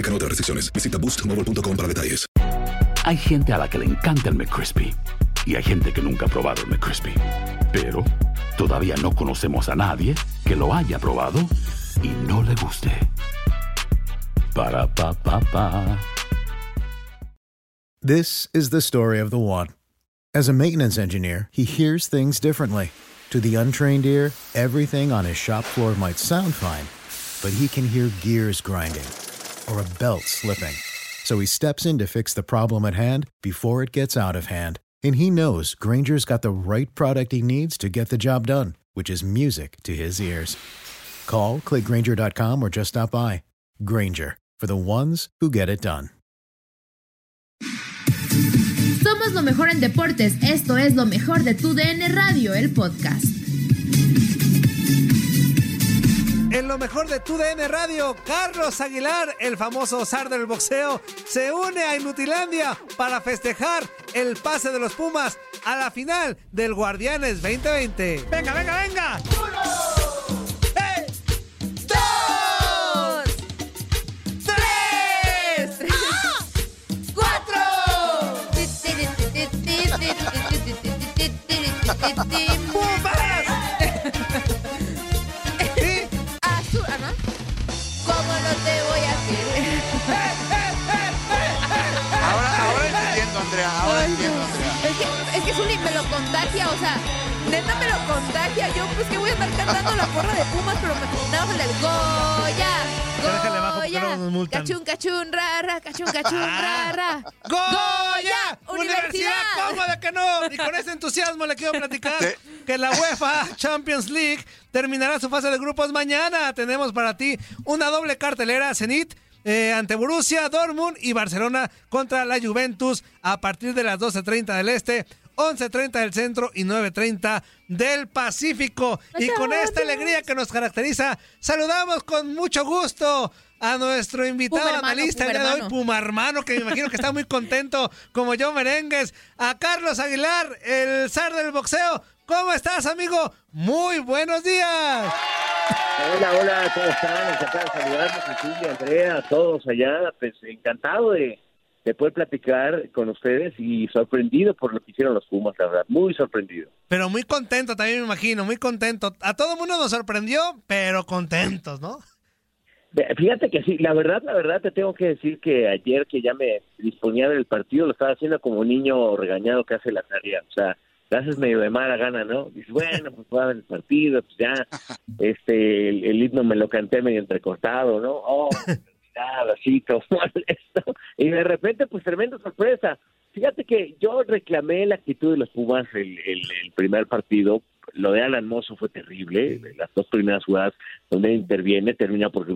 Aplican otras restricciones. Visita boostmobile.com para detalles. Hay gente a la que le encanta el McCrispy y hay gente que nunca ha probado el McCrispy. Pero todavía no conocemos a nadie que lo haya probado y no le guste. Para pa pa pa. This is the story of the one. As a maintenance engineer, he hears things differently. To the untrained ear, everything on his shop floor might sound fine, but he can hear gears grinding or a belt slipping. So he steps in to fix the problem at hand before it gets out of hand. And he knows Granger's got the right product he needs to get the job done, which is music to his ears. Call, clickgranger.com, or just stop by. Granger, for the ones who get it done. Somos lo mejor en deportes. Esto es lo mejor de tu DN Radio, el podcast. Lo mejor de tu DN Radio, Carlos Aguilar, el famoso zar del boxeo, se une a Inutilandia para festejar el pase de los Pumas a la final del Guardianes 2020. ¡Venga, venga, venga! ¡Uno! Contagia, o sea, neta me lo contagia. Yo, pues que voy a andar cantando la porra de Pumas, pero me más el Goya. Bajo, Goya. multan. Cachun, cachun, ra, ra, cachun, cachun, ra, ra. ¡Goya! Universidad. ¿Cómo de que no? Y con ese entusiasmo le quiero platicar que la UEFA Champions League terminará su fase de grupos mañana. Tenemos para ti una doble cartelera, Zenit. eh, ante Borussia, Dortmund y Barcelona contra la Juventus a partir de las 12.30 del Este, 11.30 del Centro y 9.30 del Pacífico. Y con esta alegría que nos caracteriza, saludamos con mucho gusto a nuestro invitado Puma hermano, analista el día de hoy. Puma hermano, que me imagino que está muy contento como yo merengues, a Carlos Aguilar, el zar del boxeo. ¿Cómo estás, amigo? Muy buenos días. Hola, hola, ¿cómo están? Encantado de saludarlos, Cecilia, Andrea, a todos allá. Pues encantado de, de poder platicar con ustedes y sorprendido por lo que hicieron los Pumas, la verdad. Muy sorprendido. Pero muy contento también me imagino, muy contento. A todo mundo nos sorprendió, pero contentos, ¿no? Fíjate que sí, la verdad, la verdad te tengo que decir que ayer que ya me disponía del partido, lo estaba haciendo como un niño regañado que hace la tarea. O sea, te haces medio de mala gana, ¿no? Dices, bueno, pues va a ver el partido, pues ya, este, el, el himno me lo canté medio entrecortado, ¿no? Oh, nada, así, todo molesto. Y de repente, pues tremenda sorpresa. Fíjate que yo reclamé la actitud de los Pumas el, el, el primer partido. Lo de Alan Mozo fue terrible. Las dos primeras jugadas donde interviene termina por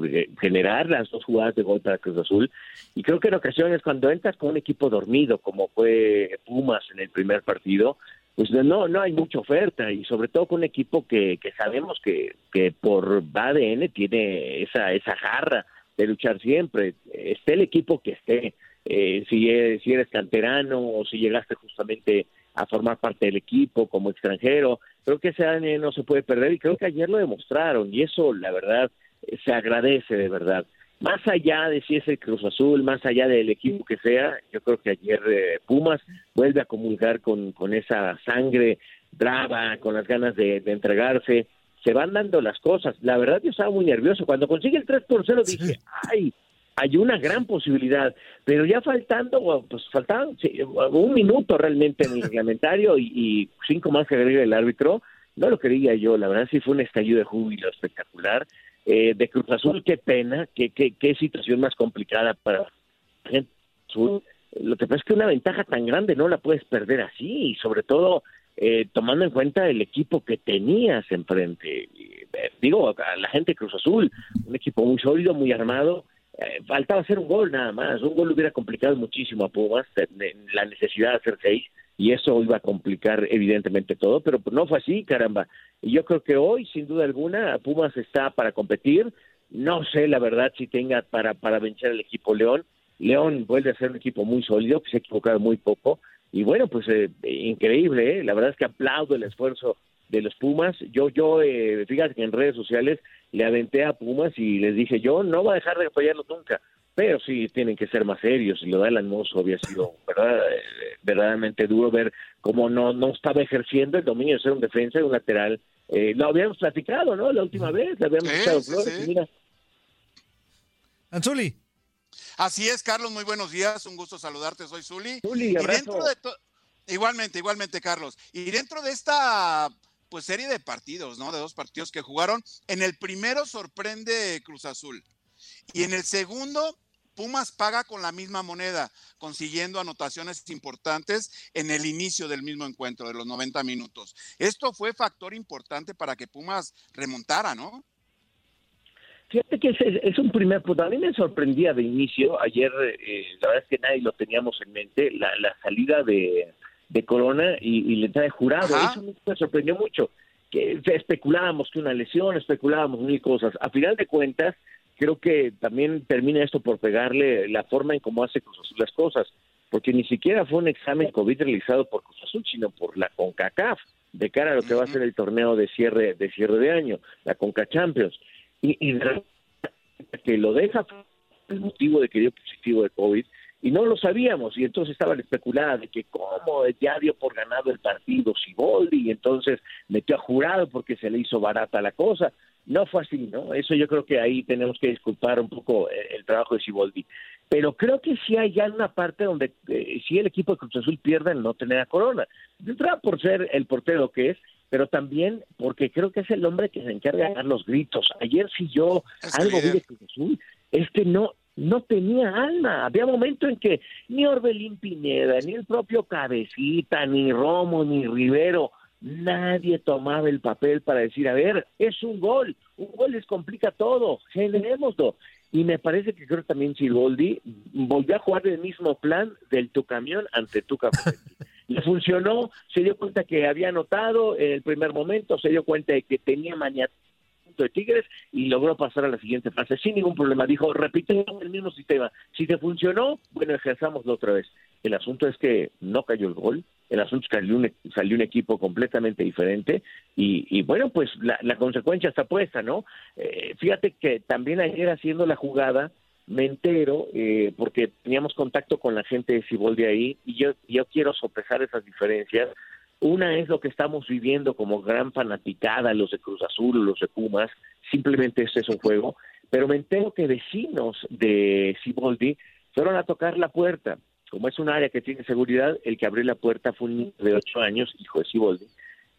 generar las dos jugadas de gol para Cruz Azul. Y creo que en ocasiones cuando entras con un equipo dormido, como fue Pumas en el primer partido, pues no no hay mucha oferta y sobre todo con un equipo que, que sabemos que, que por ADN tiene esa esa garra de luchar siempre esté el equipo que esté eh, si eres, si eres canterano o si llegaste justamente a formar parte del equipo como extranjero creo que ese ADN no se puede perder y creo que ayer lo demostraron y eso la verdad eh, se agradece de verdad más allá de si es el Cruz Azul, más allá del equipo que sea, yo creo que ayer eh, Pumas vuelve a comulgar con, con esa sangre brava, con las ganas de entregarse. Se van dando las cosas. La verdad, yo estaba muy nervioso. Cuando consigue el 3 por 0, dije, ay, hay una gran posibilidad, pero ya faltando, pues faltaban un minuto realmente en el reglamentario y, cinco más que agrega el árbitro, no lo quería yo, la verdad sí fue un estallido de júbilo espectacular. Eh, de Cruz Azul, qué pena, qué, qué, qué situación más complicada para gente Azul. Lo que pasa es que una ventaja tan grande no la puedes perder así, y sobre todo eh, tomando en cuenta el equipo que tenías enfrente. Eh, digo, a la gente Cruz Azul, un equipo muy sólido, muy armado, eh, faltaba hacer un gol nada más. Un gol hubiera complicado muchísimo a Pumas, la necesidad de hacer seis, y eso iba a complicar evidentemente todo, pero no fue así, caramba. Y yo creo que hoy, sin duda alguna, Pumas está para competir. No sé, la verdad, si tenga para, para vencer al equipo León. León vuelve a ser un equipo muy sólido, que se ha equivocado muy poco. Y bueno, pues eh, increíble, ¿eh? la verdad es que aplaudo el esfuerzo de los Pumas. Yo, yo, eh, fíjate que en redes sociales le aventé a Pumas y les dije, yo no voy a dejar de apoyarlo nunca, pero sí tienen que ser más serios. Y lo de Alan Mozo había sido ¿verdad? Eh, verdaderamente duro ver cómo no, no estaba ejerciendo el dominio de ser un defensa y un lateral. Eh, lo habíamos platicado, ¿no? La última vez, le habíamos echado flores. Mira. Anzuli. Así es, Carlos, muy buenos días, un gusto saludarte, soy Zuli. Zuli, y dentro de Igualmente, igualmente, Carlos. Y dentro de esta pues serie de partidos, ¿no? De dos partidos que jugaron. En el primero sorprende Cruz Azul. Y en el segundo, Pumas paga con la misma moneda, consiguiendo anotaciones importantes en el inicio del mismo encuentro, de los 90 minutos. Esto fue factor importante para que Pumas remontara, ¿no? Fíjate que es, un primer punto. A mí me sorprendía de inicio, ayer eh, la verdad es que nadie lo teníamos en mente, la salida de, de Corona y, y la entrada de jurado. Eso me sorprendió mucho. Que especulábamos que una lesión, especulábamos mil cosas. A final de cuentas, creo que también termina esto por pegarle la forma en cómo hace Cruz Azul las cosas, porque ni siquiera fue un examen COVID realizado por Cruz Azul, sino por la CONCACAF, de cara a lo que va a ser el torneo de cierre de cierre de año, la CONCA Champions. Y, y que lo deja el motivo de que dio positivo de COVID, y no lo sabíamos y entonces estaban especulando de que cómo ya dio por ganado el partido Siboldi y entonces metió a jurado porque se le hizo barata la cosa. No fue así, ¿no? Eso yo creo que ahí tenemos que disculpar un poco eh, el, trabajo de Siboldi. Pero creo que sí hay ya una parte donde eh, si el equipo de Cruz Azul pierde el no tener a Corona. De por ser el portero que es, pero también porque creo que es el hombre que se encarga de dar los gritos. Ayer si yo algo vi de Cruz es que no no tenía alma. Había momentos en que ni Orbelín Pineda, ni el propio Cabecita, ni Romo, ni Rivero, nadie tomaba el papel para decir, a ver, es un gol, un gol les complica todo, generémoslo. Y me parece que creo también Chiroldi volvió a jugar el mismo plan del tu camión ante tu camión. Le funcionó, se dio cuenta que había anotado en el primer momento, se dio cuenta de que tenía mañana de Tigres y logró pasar a la siguiente fase sin ningún problema. Dijo, repite el mismo sistema. Si te funcionó, bueno, ejerzámoslo otra vez. El asunto es que no cayó el gol, el asunto salió un, salió un equipo completamente diferente y, bueno, pues la, consecuencia está puesta, ¿no? Eh, fíjate que también ayer haciendo la jugada, me entero, eh, porque teníamos contacto con la gente de Ciboldi ahí, y yo, yo quiero sopesar esas diferencias, una es lo que estamos viviendo como gran fanaticada, los de Cruz Azul, los de Pumas, simplemente este es un juego, pero me entero que vecinos de Ciboldi fueron a tocar la puerta. Como es un área que tiene seguridad, el que abrió la puerta fue un niño de ocho años, hijo de Ciboldi,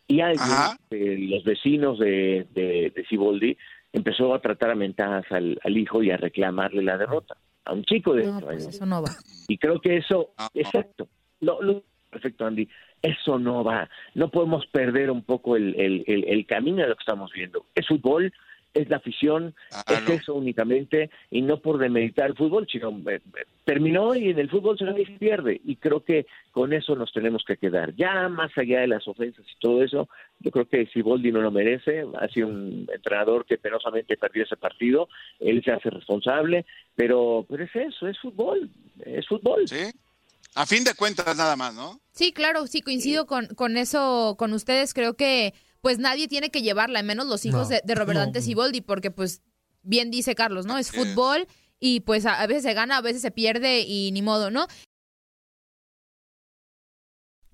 y alguien, de los vecinos de, de, Ciboldi, empezó a tratar a mentadas al, hijo y a reclamarle la derrota. A un chico de no, pues Eso no va. Y creo que eso, ah, exacto, lo, lo, perfecto, Andy. Eso no va. No podemos perder un poco el, el, camino de lo que estamos viendo. Es fútbol, es la afición, ah, es eso únicamente, y no por demeritar el fútbol, sino eh, terminó y en el fútbol se pierde, y creo que con eso nos tenemos que quedar. Ya más allá de las ofensas y todo eso, yo creo que Siboldi no lo merece, ha sido un entrenador que penosamente perdió ese partido, él se hace responsable, pero, pero es eso, es fútbol, es fútbol. Sí. A fin de cuentas, nada más, ¿no? Sí, claro, sí, coincido con, con eso, con ustedes. Creo que pues nadie tiene que llevarla, menos los hijos de, Robert Dante Boldi, porque pues bien dice Carlos, ¿no? Es fútbol y pues a, veces se gana, a veces se pierde y ni modo, ¿no?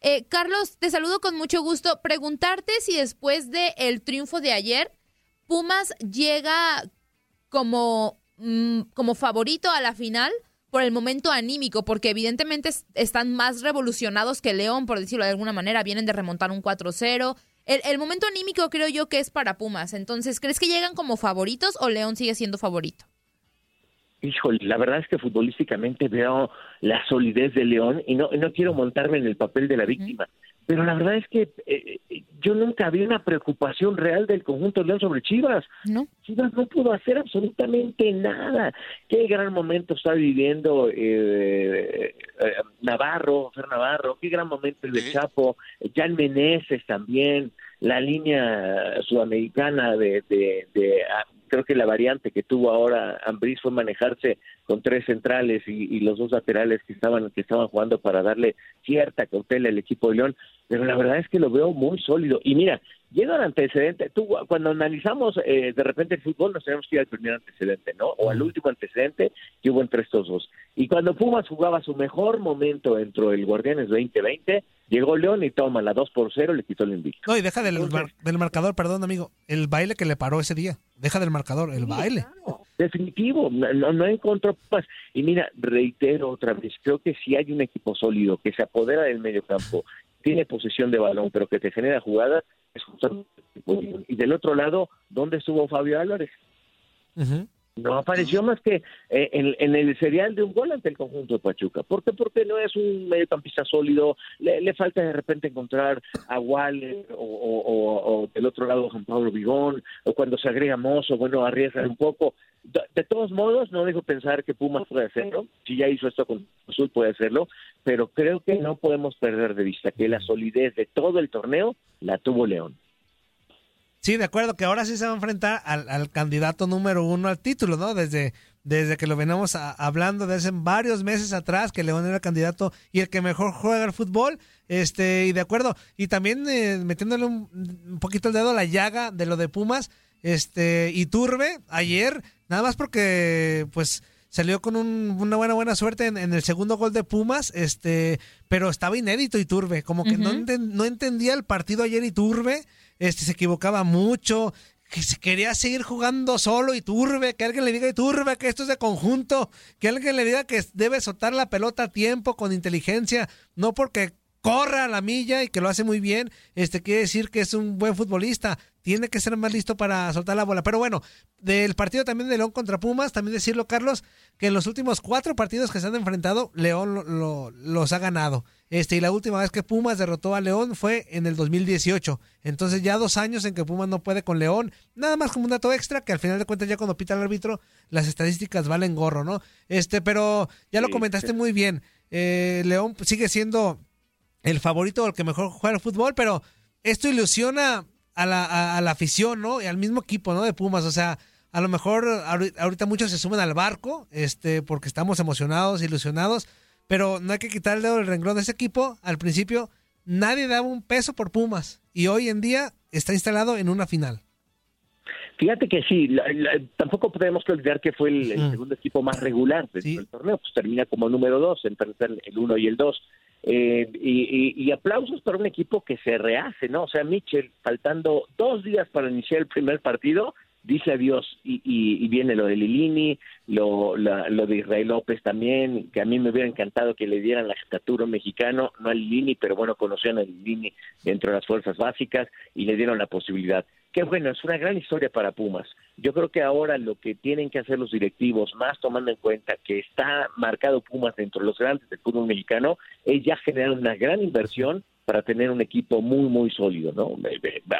Eh, Carlos, te saludo con mucho gusto. Preguntarte si después del el triunfo de ayer, Pumas llega como, mm, como favorito a la final por el momento anímico, porque evidentemente están más revolucionados que León, por decirlo de alguna manera, vienen de remontar un 4-0. El, el momento anímico creo yo que es para Pumas. Entonces, ¿crees que llegan como favoritos o León sigue siendo favorito? Híjole, la verdad es que futbolísticamente veo la solidez de León y no, no quiero montarme en el papel de la víctima, pero la verdad es que eh, yo nunca vi una preocupación real del conjunto de León sobre Chivas. No. Chivas no pudo hacer absolutamente nada. Qué gran momento está viviendo eh, eh, Navarro, Fer Navarro, qué gran momento el de Chapo, Jan Meneses también, la línea sudamericana de, de, de creo que la variante que tuvo ahora Ambriz fue manejarse con tres centrales y, los dos laterales que estaban que estaban jugando para darle cierta cautela al equipo de León, pero la verdad es que lo veo muy sólido. Y mira, llega al antecedente, tú cuando analizamos eh, de repente el fútbol nos tenemos que ir al primer antecedente, ¿no? O al último antecedente que hubo entre estos dos. Y cuando Pumas jugaba su mejor momento dentro del Guardianes 2020, llegó León y toma la 2 por 0, le quitó el invicto. No, y deja del, del marcador, perdón amigo, el baile que le paró ese día. Deja del marcador, el baile. definitivo, no, no encontró paz. Y mira, reitero otra vez, creo que si hay un equipo sólido que se apodera del medio campo, tiene posesión de balón, pero que te genera jugadas, es justamente Y del otro lado, ¿dónde estuvo Fabio Álvarez? No apareció más que eh, en, el serial de un gol ante el conjunto de Pachuca. ¿Por qué? Porque no es un mediocampista sólido, le, falta de repente encontrar a Waller o, del otro lado Juan Pablo Vigón, o cuando se agrega Mozo, bueno, arriesga un poco. De, todos modos, no dejo pensar que Pumas puede hacerlo, si ya hizo esto con Azul puede hacerlo, pero creo que no podemos perder de vista que la solidez de todo el torneo la tuvo León. Sí, de acuerdo, que ahora sí se va a enfrentar al, candidato número uno al título, ¿no? Desde, desde que lo venimos hablando desde varios meses atrás, que León era el candidato y el que mejor juega el fútbol. Este, y de acuerdo, y también eh, metiéndole un, poquito el dedo a la llaga de lo de Pumas, este, y Turbe, ayer, nada más porque, pues, salió con una buena buena suerte en, el segundo gol de Pumas, este, pero estaba inédito Iturbe, como que no, no entendía el partido ayer Iturbe este se equivocaba mucho, que se quería seguir jugando solo y turbe, que alguien le diga y turbe que esto es de conjunto, que alguien le diga que debe soltar la pelota a tiempo, con inteligencia, no porque corra a la milla y que lo hace muy bien, este quiere decir que es un buen futbolista, tiene que ser más listo para soltar la bola. Pero bueno, del partido también de León contra Pumas, también decirlo, Carlos, que en los últimos cuatro partidos que se han enfrentado, León los ha ganado. Este, y la última vez que Pumas derrotó a León fue en el 2018. Entonces ya dos años en que Pumas no puede con León. Nada más como un dato extra, que al final de cuentas ya cuando pita el árbitro, las estadísticas valen gorro, ¿no? Este, pero ya lo comentaste muy bien. Eh, León sigue siendo el favorito o el que mejor juega el fútbol, pero esto ilusiona a la, a, la afición, ¿no? Y al mismo equipo, ¿no? De Pumas, o sea, a lo mejor ahorita muchos se sumen al barco, este, porque estamos emocionados, ilusionados, pero no hay que quitar el dedo del renglón de ese equipo. Al principio nadie daba un peso por Pumas y hoy en día está instalado en una final. Fíjate que sí, tampoco podemos olvidar que fue el, segundo equipo más regular del torneo, pues termina como número dos, entre el uno y el dos. Eh, y, aplausos para un equipo que se rehace, ¿no? O sea, Mitchell, faltando dos días para iniciar el primer partido, dice adiós y, y, viene lo de Lilini, lo, lo de Israel López también, que a mí me hubiera encantado que le dieran la estatura mexicano, no a Lilini, pero bueno, conocían a Lilini dentro de las fuerzas básicas y le dieron la posibilidad. Qué bueno, es una gran historia para Pumas. Yo creo que ahora lo que tienen que hacer los directivos, más tomando en cuenta que está marcado Pumas dentro de los grandes del fútbol mexicano, es ya generar una gran inversión para tener un equipo muy muy sólido, ¿no?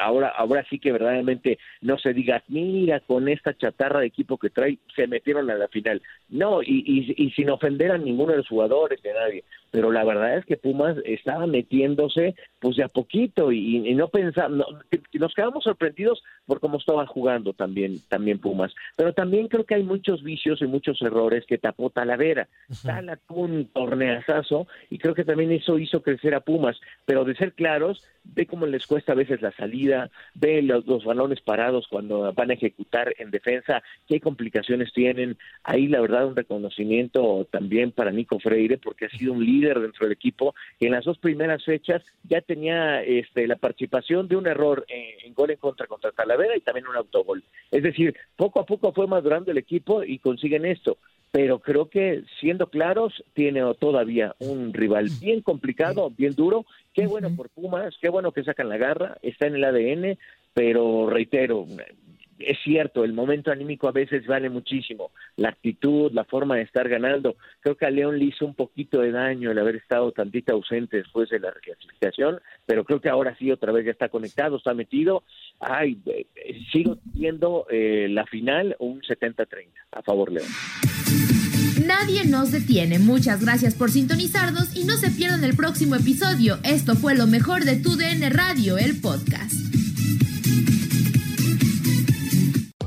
Ahora ahora sí que verdaderamente no se diga, mira, con esta chatarra de equipo que trae se metieron a la final. No, y, y, sin ofender a ninguno de los jugadores, de nadie, pero la verdad es que Pumas estaba metiéndose pues de a poquito y, no pensamos, nos quedamos sorprendidos por cómo estaban jugando también, también Pumas, pero también creo que hay muchos vicios y muchos errores que tapó Talavera. Tala tuvo un torneazazo y creo que también eso hizo crecer a Pumas, pero de ser claros, ve cómo les cuesta a veces la salida, ve los, balones parados cuando van a ejecutar en defensa, qué complicaciones tienen. Ahí la verdad un reconocimiento también para Nico Freire porque ha sido un líder dentro del equipo en las dos primeras fechas ya tenía este, la participación de un error en, gol en contra contra Talavera y también un autogol. Es decir, poco a poco fue madurando el equipo y consiguen esto pero creo que siendo claros tiene todavía un rival bien complicado, bien duro. Qué bueno por Pumas, qué bueno que sacan la garra, está en el ADN, pero reitero, es cierto, el momento anímico a veces vale muchísimo, la actitud, la forma de estar ganando. Creo que a León le hizo un poquito de daño el haber estado tantita ausente después de la reclasificación, pero creo que ahora sí otra vez ya está conectado, está metido. Ay, eh, sigo viendo eh, la final un 70-30 a favor León. Nadie nos detiene. Muchas gracias por sintonizarnos y no se pierdan el próximo episodio. Esto fue lo mejor de Tu DN Radio, el podcast.